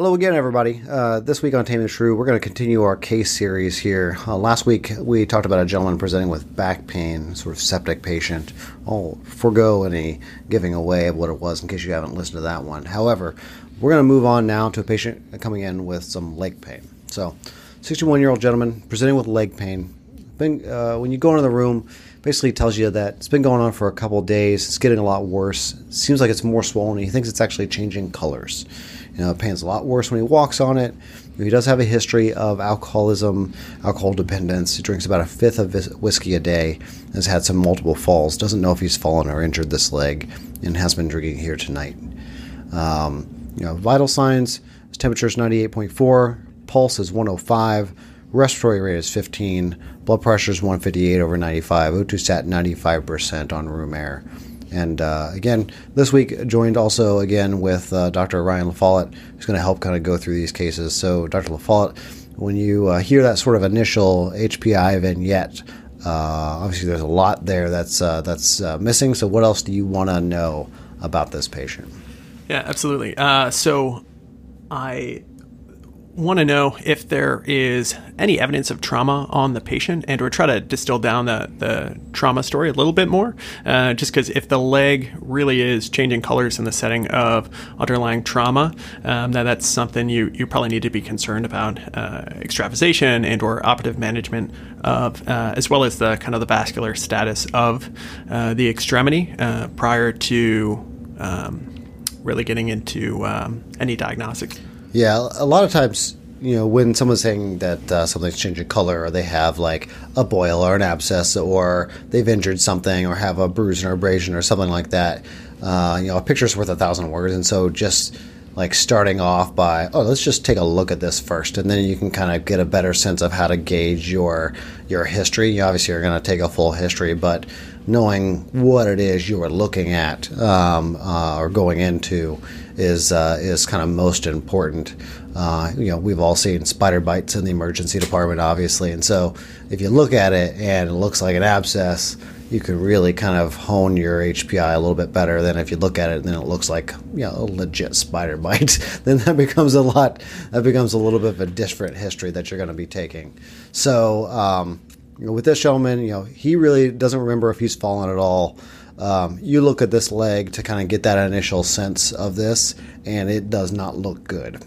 Hello again, everybody. Uh, this week on Taming the SRU, we're going to continue our case series here. Uh, last week, we talked about a gentleman presenting with back pain, sort of septic patient. I'll forego any giving away of what it was in case you haven't listened to that one. However, we're going to move on now to a patient coming in with some leg pain. So, 61 year old gentleman presenting with leg pain. Been, uh, when you go into the room, basically tells you that it's been going on for a couple days. It's getting a lot worse. Seems like it's more swollen. He thinks it's actually changing colors. You know, pain's a lot worse when he walks on it. He does have a history of alcoholism, alcohol dependence. He drinks about a fifth of whiskey a day. Has had some multiple falls. Doesn't know if he's fallen or injured this leg, and has been drinking here tonight. Um, you know, vital signs: his temperature is 98.4, pulse is 105, respiratory rate is 15, blood pressure is 158 over 95, O2 sat 95% on room air. And uh, again, this week joined also again with uh, Dr. Ryan LaFollette, who's going to help kind of go through these cases. So, Dr. LaFollette, when you uh, hear that sort of initial HPI vignette, uh, obviously there's a lot there that's uh, that's uh, missing. So, what else do you want to know about this patient? Yeah, absolutely. so, I want to know if there is any evidence of trauma on the patient and or try to distill down the, the trauma story a little bit more uh, just because if the leg really is changing colors in the setting of underlying trauma um, that that's something you, you probably need to be concerned about uh, extravasation and or operative management of uh, as well as the kind of the vascular status of uh, the extremity uh, prior to um, really getting into um, any diagnostics yeah, a lot of times, you know, when someone's saying that uh, something's changing color, or they have like a boil or an abscess, or they've injured something, or have a bruise or abrasion or something like that, uh, you know, a picture's worth a thousand words, and so just like starting off by oh let's just take a look at this first and then you can kind of get a better sense of how to gauge your your history. You obviously are going to take a full history but knowing what it is you are looking at um, uh, or going into is uh, is kind of most important. Uh, you know, we've all seen spider bites in the emergency department, obviously, and so if you look at it and it looks like an abscess, you can really kind of hone your HPI a little bit better than if you look at it and then it looks like you know a legit spider bite. then that becomes a lot. That becomes a little bit of a different history that you're going to be taking. So. Um, with this gentleman, you know, he really doesn't remember if he's fallen at all. Um, you look at this leg to kind of get that initial sense of this, and it does not look good.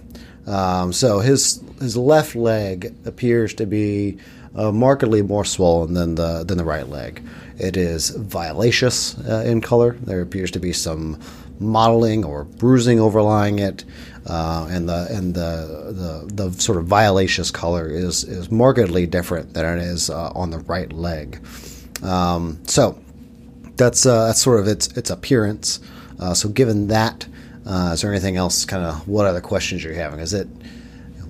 Um, so his his left leg appears to be uh, markedly more swollen than the than the right leg. It is violaceous uh, in color. There appears to be some mottling or bruising overlying it, uh, and the and the, the the sort of violaceous color is is markedly different than it is uh, on the right leg. Um, so that's uh, that's sort of its its appearance. Uh, so, given that, uh, is there anything else? Kind of, what other questions you're having? Is it?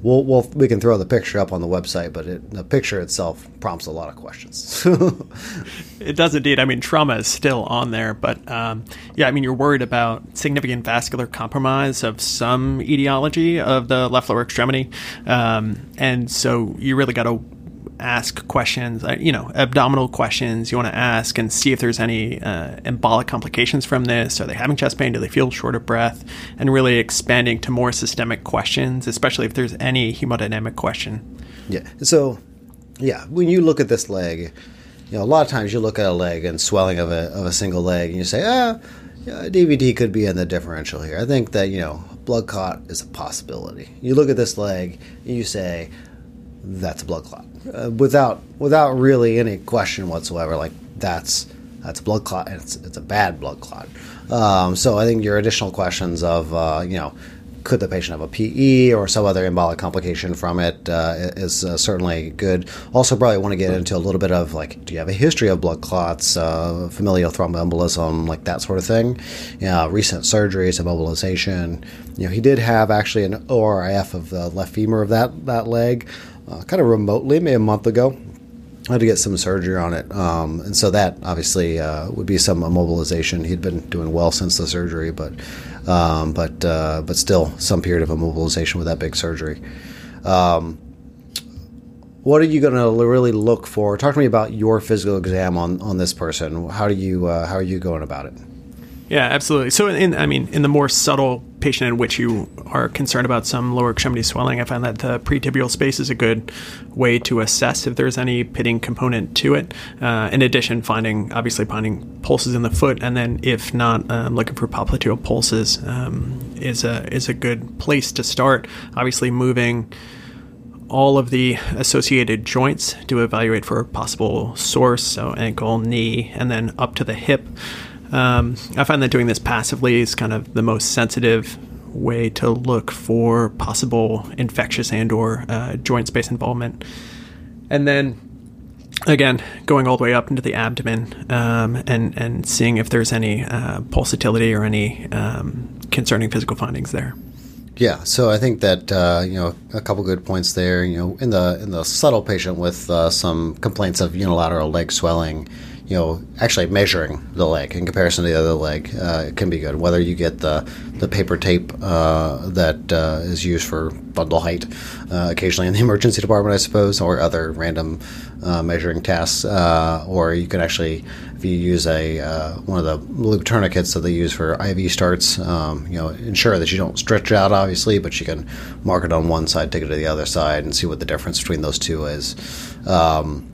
We'll, we'll we can throw the picture up on the website, but it, the picture itself prompts a lot of questions. it does indeed. I mean, trauma is still on there, but um, yeah, I mean, you're worried about significant vascular compromise of some etiology of the left lower extremity, um, and so you really got to ask questions, uh, you know, abdominal questions you want to ask and see if there's any uh, embolic complications from this. Are they having chest pain? Do they feel short of breath? And really expanding to more systemic questions, especially if there's any hemodynamic question. Yeah. So, yeah, when you look at this leg, you know, a lot of times you look at a leg and swelling of a, of a single leg and you say, ah, DVT could be in the differential here. I think that, you know, blood clot is a possibility. You look at this leg and you say, that's a blood clot uh, without without really any question whatsoever. Like that's that's a blood clot, and it's it's a bad blood clot. Um, so I think your additional questions of uh, you know could the patient have a PE or some other embolic complication from it uh, is uh, certainly good. Also, probably want to get into a little bit of like, do you have a history of blood clots, uh, familial thromboembolism, like that sort of thing? Yeah, recent surgeries, immobilization. You know, he did have actually an ORIF of the left femur of that that leg uh, kind of remotely, maybe a month ago. I had to get some surgery on it, um, and so that obviously uh, would be some immobilization. He'd been doing well since the surgery, but um, but uh, but still some period of immobilization with that big surgery. Um, what are you going to really look for? Talk to me about your physical exam on, on this person. How do you uh, how are you going about it? Yeah, absolutely. So, in I mean, in the more subtle patient in which you are concerned about some lower extremity swelling, I find that the pretibial space is a good way to assess if there's any pitting component to it. Uh, in addition, finding obviously finding pulses in the foot, and then if not, um, looking for popliteal pulses um, is a is a good place to start. Obviously, moving all of the associated joints to evaluate for a possible source, so ankle, knee, and then up to the hip. Um, I find that doing this passively is kind of the most sensitive way to look for possible infectious and or uh, joint space involvement. And then again, going all the way up into the abdomen um, and and seeing if there's any uh, pulsatility or any um, concerning physical findings there. Yeah, so I think that uh, you know a couple good points there. You know, in the in the subtle patient with uh, some complaints of unilateral leg swelling, you know, actually measuring the leg in comparison to the other leg uh, can be good. Whether you get the the paper tape uh, that uh, is used for fundal height, uh, occasionally in the emergency department, I suppose, or other random uh, measuring tasks, uh, or you can actually, if you use a one of the loop tourniquets that they use for IV starts, um, you know, ensure that you don't stretch out, obviously, but you can mark it on one side, take it to the other side, and see what the difference between those two is. Um,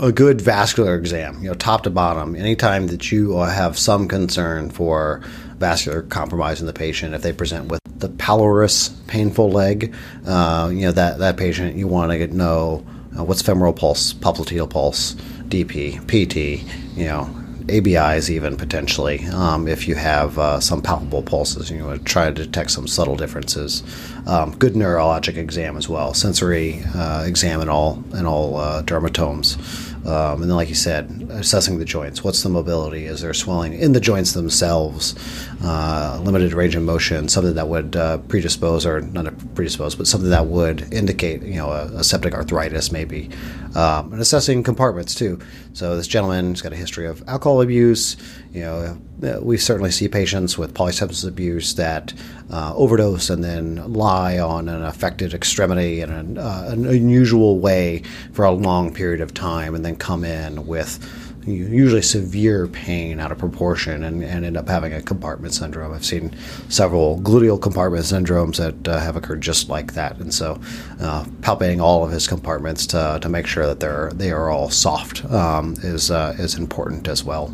a good vascular exam, you know, top to bottom, anytime that you have some concern for vascular compromise in the patient, if they present with the pulseless, painful leg, uh, you know, that, that patient, you want to know uh, what's femoral pulse, popliteal pulse, DP, PT, you know, ABIs even potentially um, if you have uh, some palpable pulses. You know, try to detect some subtle differences. Um, good neurologic exam as well, sensory uh, exam in all in all uh, dermatomes. Um, and then, like you said, assessing the joints. What's the mobility? Is there swelling in the joints themselves? Uh, limited range of motion, something that would uh, predispose, or not predispose, but something that would indicate, you know, a, a septic arthritis maybe. Um, and assessing compartments too. So this gentleman's got a history of alcohol abuse. You know, we certainly see patients with polysubstance abuse that uh, overdose and then lie on an affected extremity in an, uh, an unusual way for a long period of time, and then come in with usually severe pain out of proportion and, and end up having a compartment syndrome. I've seen several gluteal compartment syndromes that uh, have occurred just like that. And so, uh, palpating all of his compartments to, to make sure that they're they are all soft um, is uh, is important as well.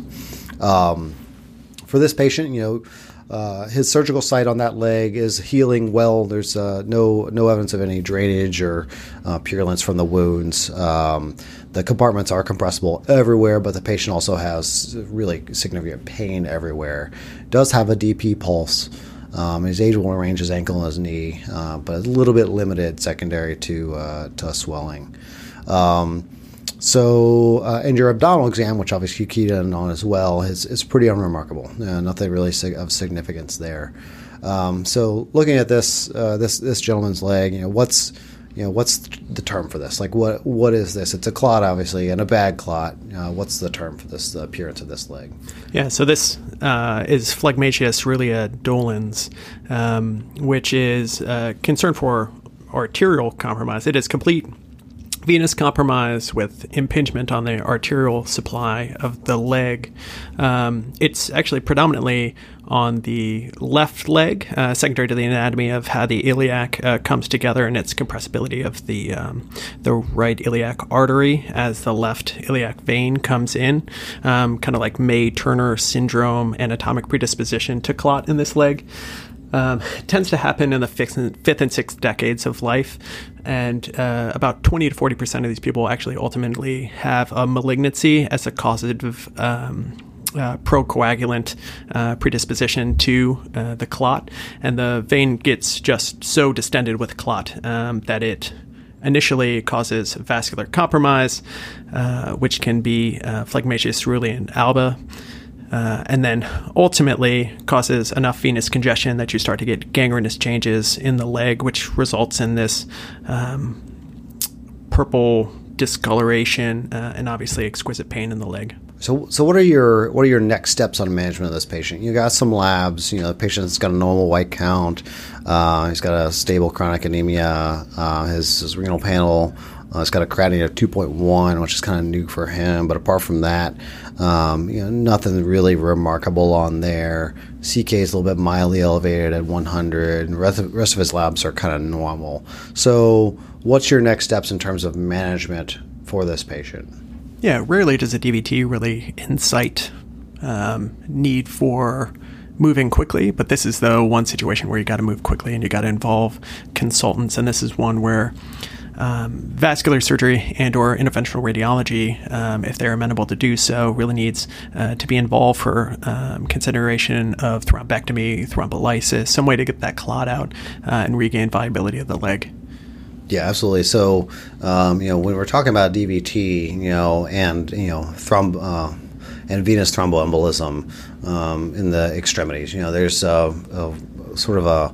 Um, for this patient, you know. Uh, his surgical site on that leg is healing well. There's uh, no no evidence of any drainage or uh, purulence from the wounds. Um, the compartments are compressible everywhere, but the patient also has really significant pain everywhere. Does have a DP pulse. Um, his age will arrange his ankle and his knee, uh, but a little bit limited secondary to uh, to swelling. Um, so, uh, and your abdominal exam, which obviously you keyed in on as well, is, is pretty unremarkable. Uh, nothing really sig- of significance there. Um, so, looking at this uh, this this gentleman's leg, you know, what's you know, what's the term for this? Like, what what is this? It's a clot, obviously, and a bad clot. Uh, what's the term for this? The appearance of this leg? Yeah, so this uh, is phlegmasia cerulea dolens, um, which is uh, concern for arterial compromise. It is complete venous compromise with impingement on the arterial supply of the leg. Um, it's actually predominantly on the left leg, uh, secondary to the anatomy of how the iliac uh, comes together and its compressibility of the um, the right iliac artery as the left iliac vein comes in, um, kind of like May Thurner syndrome, anatomic predisposition to clot in this leg. Um, tends to happen in the fifth and, sixth decades of life, and uh, about 20 to 40 percent of these people actually ultimately have a malignancy as a causative um, uh, procoagulant uh, predisposition to uh, the clot, and the vein gets just so distended with clot um, that it initially causes vascular compromise, uh, which can be uh, phlegmasia cerulea alba. Uh, and then ultimately causes enough venous congestion that you start to get gangrenous changes in the leg, which results in this um, purple discoloration uh, and obviously exquisite pain in the leg. So, so what are your what are your next steps on management of this patient? You got some labs. You know, the patient's got a normal white count. Uh, he's got a stable chronic anemia. Uh, his, his renal panel Uh, it's got a creatinine of 2.1, which is kind of new for him. But apart from that, um, you know, nothing really remarkable on there. CK is a little bit mildly elevated at 100, and rest of, rest of his labs are kind of normal. So, what's your next steps in terms of management for this patient? Yeah, rarely does a DVT really incite um, need for moving quickly, but this is the one situation where you got to move quickly and you got to involve consultants, and this is one where um, vascular surgery and or interventional radiology, um, if they're amenable to do so, really needs uh, to be involved for um, consideration of thrombectomy, thrombolysis, some way to get that clot out uh, and regain viability of the leg. Yeah, absolutely. So, um, you know, when we're talking about DVT, you know, and you know, thromb uh, and venous thromboembolism um, in the extremities, you know, there's a, a sort of a,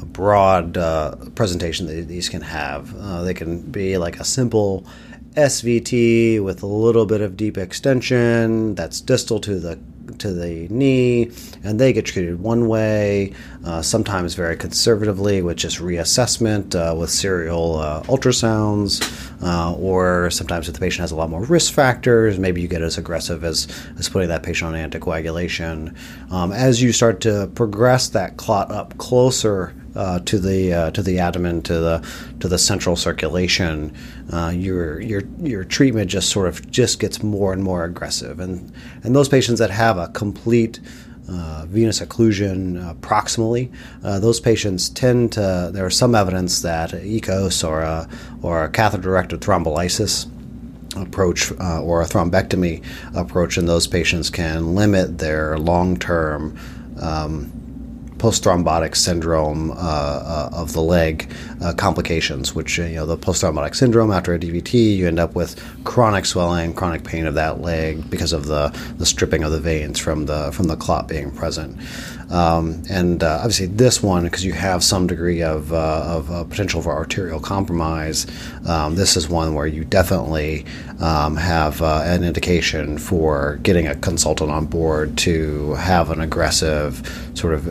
a broad uh, presentation that these can have. Uh, they can be like a simple SVT with a little bit of deep extension that's distal to the to the knee, and they get treated one way, uh, sometimes very conservatively with just reassessment uh, with serial uh, ultrasounds, uh, or sometimes if the patient has a lot more risk factors, maybe you get as aggressive as, as putting that patient on anticoagulation. Um, as you start to progress that clot up closer uh, to the uh, to the abdomen to the to the central circulation, uh, your your your treatment just sort of just gets more and more aggressive, and and those patients that have a complete uh, venous occlusion uh, proximally. Uh, those patients tend to. There is some evidence that EKOS or a, or a catheter-directed thrombolysis approach uh, or a thrombectomy approach in those patients can limit their long-term. Um, post-thrombotic syndrome uh, uh, of the leg uh, complications, which you know the post-thrombotic syndrome after a DVT, you end up with chronic swelling, chronic pain of that leg because of the, the stripping of the veins from the from the clot being present. Um, and uh, obviously, this one, because you have some degree of, uh, of uh, potential for arterial compromise, um, this is one where you definitely um, have uh, an indication for getting a consultant on board to have an aggressive sort of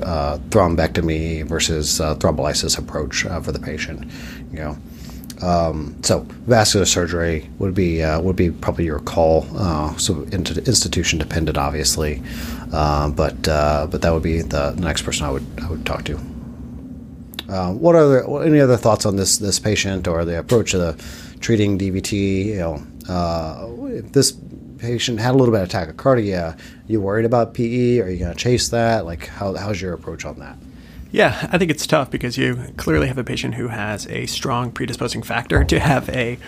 thrombectomy versus uh, thrombolysis approach for the patient. You know. Um, so vascular surgery would be uh, would be probably your call. Uh, so institution dependent, obviously, uh, but uh, but that would be the next person I would I would talk to. Uh, what are the, any other thoughts on this this patient or the approach to the treating DVT? You know, uh, this patient had a little bit of tachycardia, you worried about PE? Are you going to chase that? Like, how, how's your approach on that? Yeah, I think it's tough because you clearly have a patient who has a strong predisposing factor to have a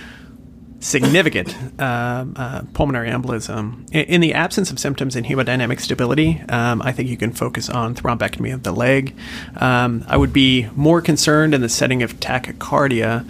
significant um, uh, pulmonary embolism. In, in, the absence of symptoms and hemodynamic stability, um, I think you can focus on thrombectomy of the leg. Um, I would be more concerned in the setting of tachycardia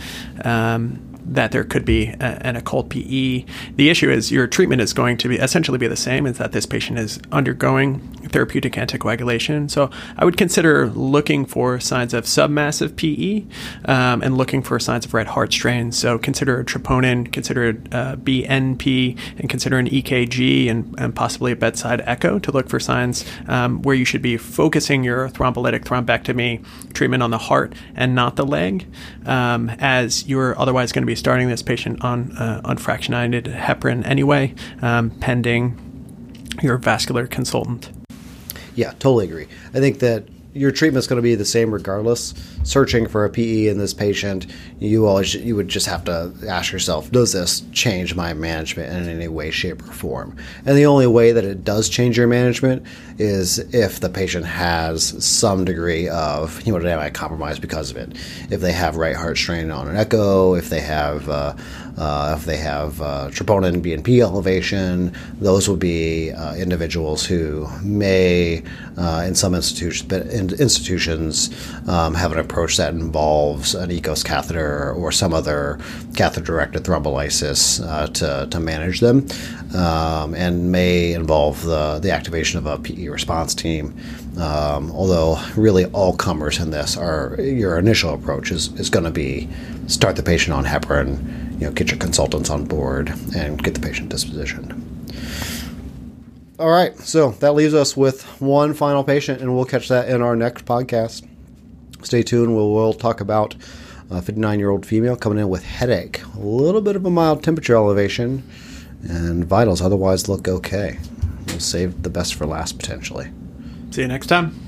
um, that there could be a, an occult PE. The issue is your treatment is going to be essentially be the same, is that this patient is undergoing therapeutic anticoagulation. So I would consider looking for signs of submassive PE um, and looking for signs of right heart strain. So consider a troponin, consider a uh, BNP, and consider an EKG and, and, possibly a bedside echo to look for signs um, where you should be focusing your thrombolytic thrombectomy treatment on the heart and not the leg, um, as you're otherwise going to be starting this patient on uh, unfractionated heparin anyway, um, pending your vascular consultant. Yeah, totally agree. I think that your treatment's going to be the same regardless. Searching for a PE in this patient, you always you would just have to ask yourself, does this change my management in any way, shape, or form? And the only way that it does change your management is if the patient has some degree of hemodynamic compromise because of it. If they have right heart strain on an echo, if they have uh, uh, if they have uh, troponin BNP elevation, those would be uh, individuals who may, uh, in some institutions, in institutions um, have an approach that involves an EKOS catheter or some other catheter-directed thrombolysis uh, to, to manage them, um, and may involve the, the activation of a PE response team. Um, although really all comers in this are your initial approach is, is going to be start the patient on heparin you know, get your consultants on board and get the patient dispositioned. All right, so that leaves us with one final patient, and we'll catch that in our next podcast. Stay tuned. We'll, we'll talk about A 59 year old female coming in with headache, a little bit of a mild temperature elevation, and vitals otherwise look okay. We'll save the best for last potentially. See you next time.